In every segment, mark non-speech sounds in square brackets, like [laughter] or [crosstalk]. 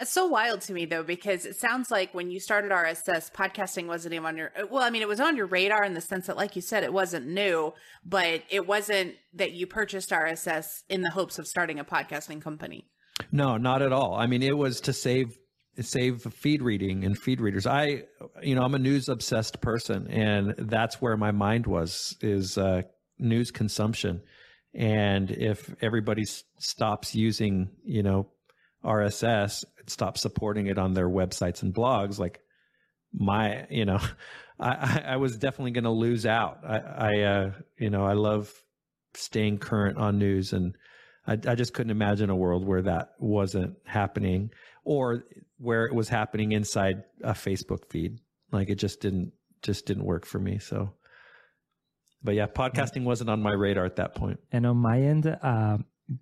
It's so wild to me though, because it sounds like when you started RSS, podcasting wasn't even on your, well, I mean, it was on your radar in the sense that, like you said, it wasn't new, but it wasn't that you purchased RSS in the hopes of starting a podcasting company. No, not at all. I mean, it was to save save feed reading and feed readers. I, you know, I'm a news obsessed person, and that's where my mind was is uh, news consumption. And if everybody stops using, you know, RSS and stops supporting it on their websites and blogs, like my, you know, [laughs] I, I was definitely going to lose out. I, I uh, you know, I love staying current on news and I, I just couldn't imagine a world where that wasn't happening or where it was happening inside a Facebook feed. Like it just didn't, just didn't work for me. So, but yeah, podcasting wasn't on my radar at that point. And on my end, uh,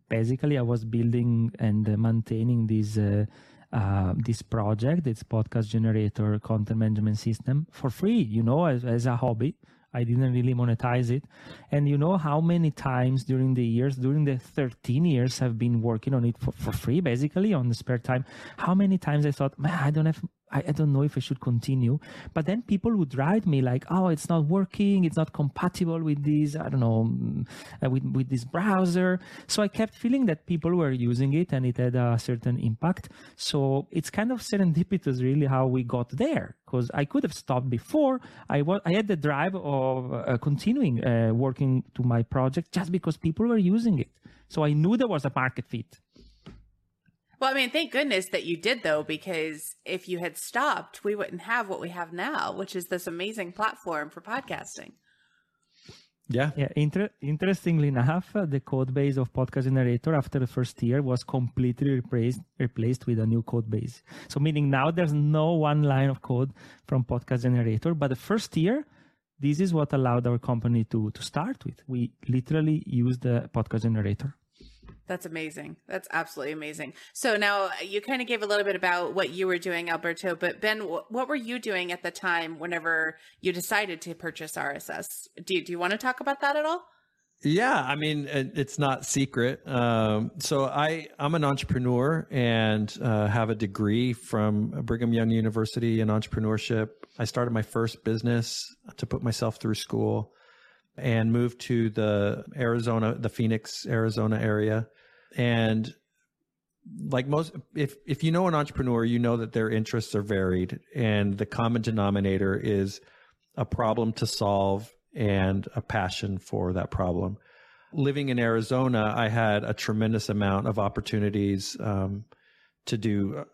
basically, I was building and maintaining this uh, uh, this project, this podcast generator content management system for free. You know, as, as a hobby. I didn't really monetize it. And you know how many times during the years, during the 13 years I've been working on it for, for free, basically on the spare time, how many times I thought, man, I don't have I, I don't know if I should continue. But then people would write me like, oh, it's not working. It's not compatible with this, I don't know, mm, uh, with, with this browser. So I kept feeling that people were using it and it had a certain impact. So it's kind of serendipitous really how we got there because I could have stopped before. I was, I had the drive of uh, continuing uh, working to my project just because people were using it. So I knew there was a market fit. Well, I mean, thank goodness that you did though, because if you had stopped, we wouldn't have what we have now, which is this amazing platform for podcasting. Yeah. Yeah. Inter- interestingly enough, uh, the code base of Podcast Generator after the first year was completely replaced replaced with a new code base. So meaning now there's no one line of code from Podcast Generator, but the first year, this is what allowed our company to to start with. We literally used the Podcast Generator. That's amazing. That's absolutely amazing. So now you kind of gave a little bit about what you were doing, Alberto, but Ben, what were you doing at the time whenever you decided to purchase RSS? Do you, do you want to talk about that at all? Yeah, I mean, it's not secret. Um, so I, I'm an entrepreneur and uh, have a degree from Brigham Young University in entrepreneurship. I started my first business to put myself through school and moved to the Arizona, the Phoenix, Arizona area. And like most if if you know an entrepreneur you know that their interests are varied and the common denominator is a problem to solve and a passion for that problem. Living in arizona i had a tremendous amount of opportunities um, to do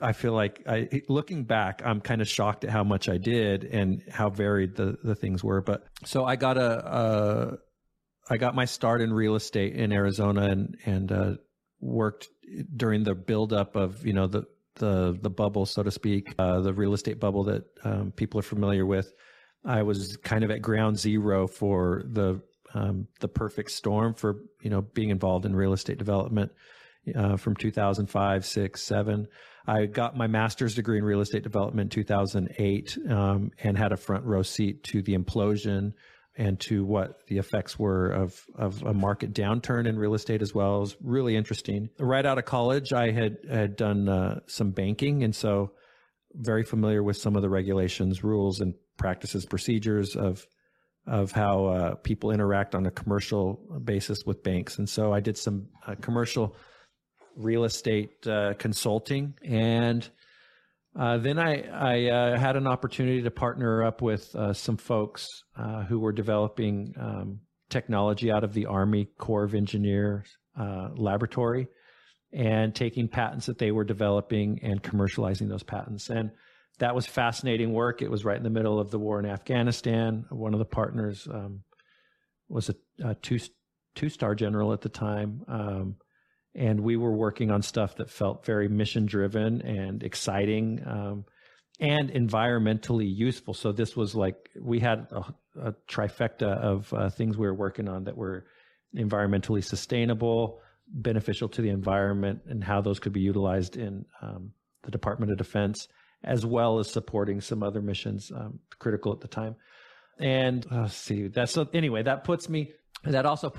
i feel like i looking back i'm kind of shocked at how much i did and how varied the the things were but so i got a, I got my start in real estate in Arizona and and uh, worked during the buildup of you know the the the bubble, so to speak, uh, the real estate bubble that um, people are familiar with. I was kind of at ground zero for the um, the perfect storm for you know being involved in real estate development uh, from 2005, six, seven. I got my master's degree in real estate development in 2008 um, and had a front row seat to the implosion and to what the effects were of, of a market downturn in real estate as well. It was really interesting. Right out of college, I had, had done uh, some banking. And so very familiar with some of the regulations, rules, and practices, procedures of, of how uh, people interact on a commercial basis with banks. And so I did some uh, commercial real estate uh, consulting and uh, then I, I uh, had an opportunity to partner up with uh, some folks uh, who were developing um, technology out of the Army Corps of Engineers laboratory and taking patents that they were developing and commercializing those patents. And that was fascinating work. It was right in the middle of the war in Afghanistan. One of the partners um, was a, a, two two star general at the time. Um, and we were working on stuff that felt very mission driven and exciting um, and environmentally useful. So this was like we had a, a trifecta of uh, things we were working on that were environmentally sustainable, beneficial to the environment, and how those could be utilized in um, the Department of Defense, as well as supporting some other missions um, critical at the time. And uh, see, that's so anyway. That puts me. That also